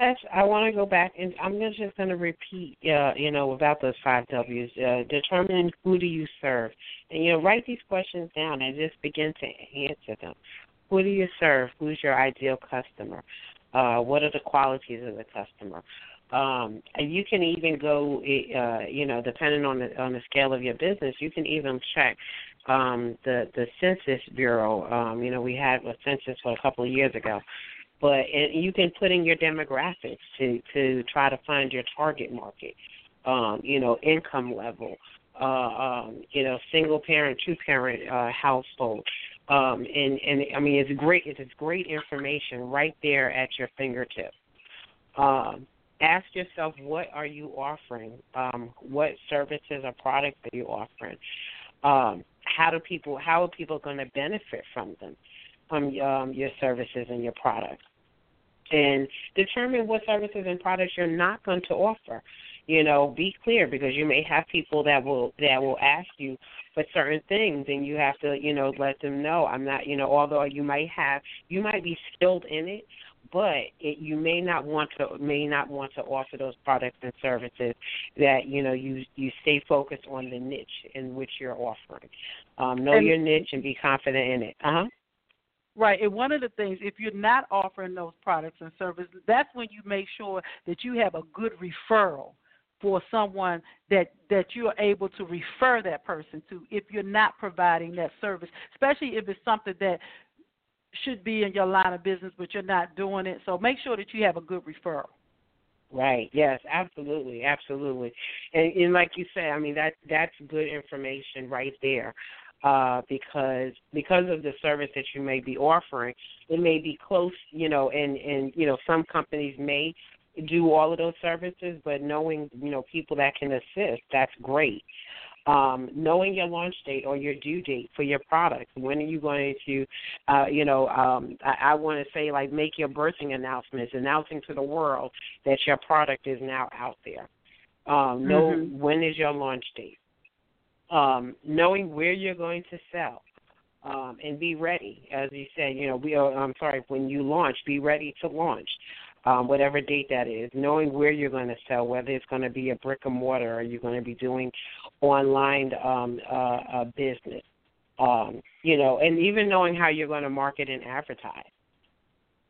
Well, I want to go back and I'm just going to repeat, uh, you know, about those five W's. Uh, determine who do you serve, and you know, write these questions down and just begin to answer them. Who do you serve? Who's your ideal customer? Uh, what are the qualities of the customer? Um, you can even go, uh, you know, depending on the on the scale of your business, you can even check um, the the Census Bureau. Um, you know, we had a census for a couple of years ago, but and you can put in your demographics to to try to find your target market. Um, you know, income level. Uh, um, you know, single parent, two parent uh, household. Um, and and I mean, it's great. It's great information right there at your fingertips. Um, ask yourself what are you offering? Um, what services or products are you offering? Um, how do people how are people going to benefit from them from um, your services and your products? And determine what services and products you're not going to offer. You know be clear because you may have people that will that will ask you for certain things and you have to you know let them know i'm not you know although you might have you might be skilled in it but it, you may not want to may not want to offer those products and services that you know you you stay focused on the niche in which you're offering. Um, know and, your niche and be confident in it. Uh huh. Right, and one of the things, if you're not offering those products and services, that's when you make sure that you have a good referral for someone that that you're able to refer that person to if you're not providing that service especially if it's something that should be in your line of business, but you're not doing it. So make sure that you have a good referral. Right. Yes. Absolutely. Absolutely. And, and like you said, I mean that that's good information right there. Uh, because because of the service that you may be offering, it may be close, you know, and and you know some companies may do all of those services, but knowing you know people that can assist, that's great um, knowing your launch date or your due date for your product. When are you going to, uh, you know, um, I, I want to say like make your birthing announcements, announcing to the world that your product is now out there. Um, know mm-hmm. when is your launch date. Um, knowing where you're going to sell. Um, and be ready, as you said. You know, we. Are, I'm sorry. When you launch, be ready to launch um, whatever date that is, knowing where you're going to sell, whether it's going to be a brick and mortar or you're going to be doing online um, uh, uh, business, um, you know, and even knowing how you're going to market and advertise.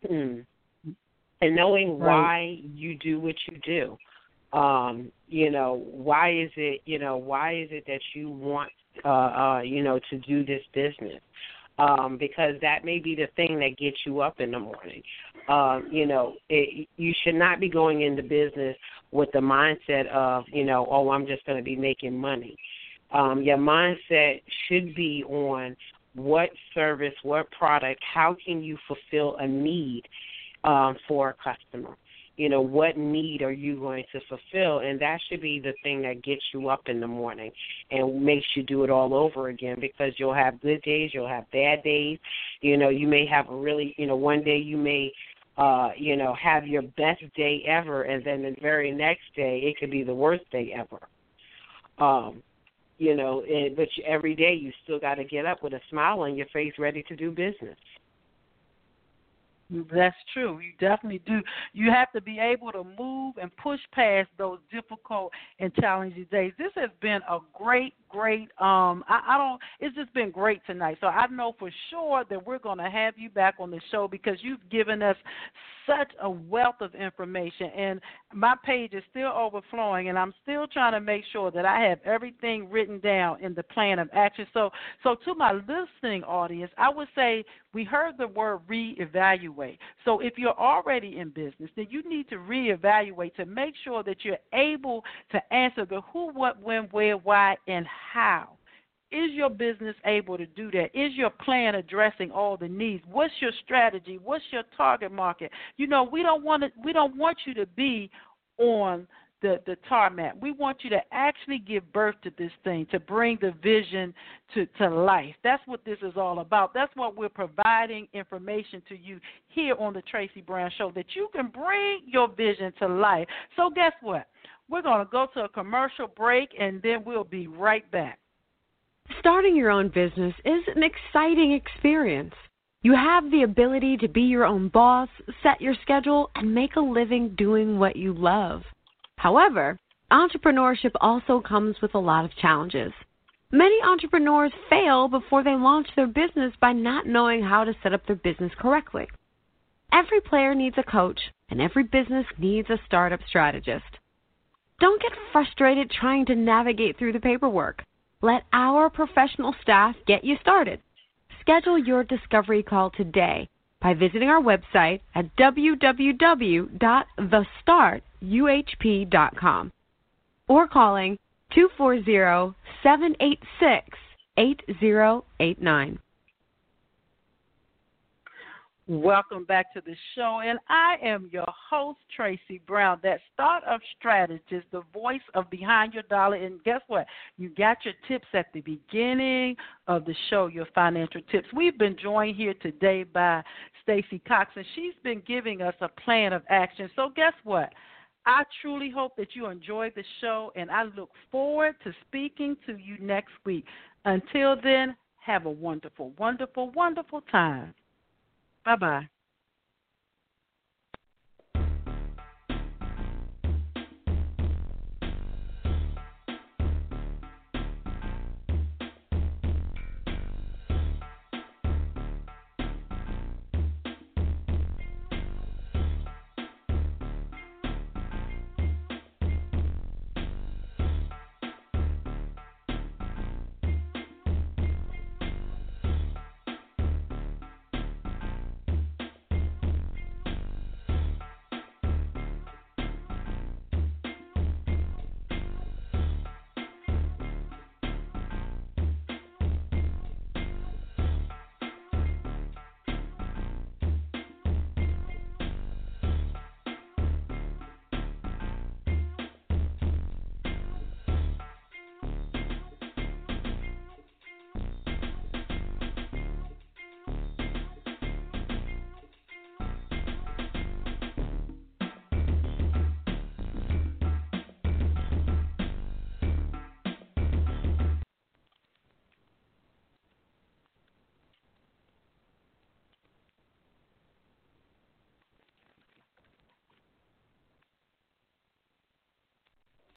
Hmm. and knowing right. why you do what you do. Um, you know, why is it, you know, why is it that you want, uh, uh, you know, to do this business? Um, because that may be the thing that gets you up in the morning. Um, you know, it, you should not be going into business with the mindset of, you know, oh, I'm just going to be making money. Um, your mindset should be on what service, what product, how can you fulfill a need um, for a customer? You know, what need are you going to fulfill? And that should be the thing that gets you up in the morning and makes you do it all over again because you'll have good days, you'll have bad days. You know, you may have a really, you know, one day you may uh, you know, have your best day ever, and then the very next day it could be the worst day ever. Um, you know, and, but every day you still got to get up with a smile on your face, ready to do business. That's true. You definitely do. You have to be able to move and push past those difficult and challenging days. This has been a great, great. Um, I, I don't. It's just been great tonight. So I know for sure that we're going to have you back on the show because you've given us such a wealth of information, and my page is still overflowing, and I'm still trying to make sure that I have everything written down in the plan of action. So, so to my listening audience, I would say we heard the word reevaluate. So, if you're already in business, then you need to reevaluate to make sure that you're able to answer the who, what, when, where, why, and how. Is your business able to do that? Is your plan addressing all the needs? What's your strategy? What's your target market? You know, we don't want to, we don't want you to be on the the tarmac. We want you to actually give birth to this thing, to bring the vision to to life. That's what this is all about. That's what we're providing information to you here on the Tracy Brown Show that you can bring your vision to life. So guess what? We're going to go to a commercial break and then we'll be right back. Starting your own business is an exciting experience. You have the ability to be your own boss, set your schedule, and make a living doing what you love. However, entrepreneurship also comes with a lot of challenges. Many entrepreneurs fail before they launch their business by not knowing how to set up their business correctly. Every player needs a coach, and every business needs a startup strategist. Don't get frustrated trying to navigate through the paperwork. Let our professional staff get you started. Schedule your discovery call today by visiting our website at www.thestartuhp.com or calling 240 786 8089. Welcome back to the show, and I am your host, Tracy Brown, that startup strategist, the voice of Behind Your Dollar. And guess what? You got your tips at the beginning of the show, your financial tips. We've been joined here today by Stacey Cox, and she's been giving us a plan of action. So, guess what? I truly hope that you enjoyed the show, and I look forward to speaking to you next week. Until then, have a wonderful, wonderful, wonderful time. Bye bye.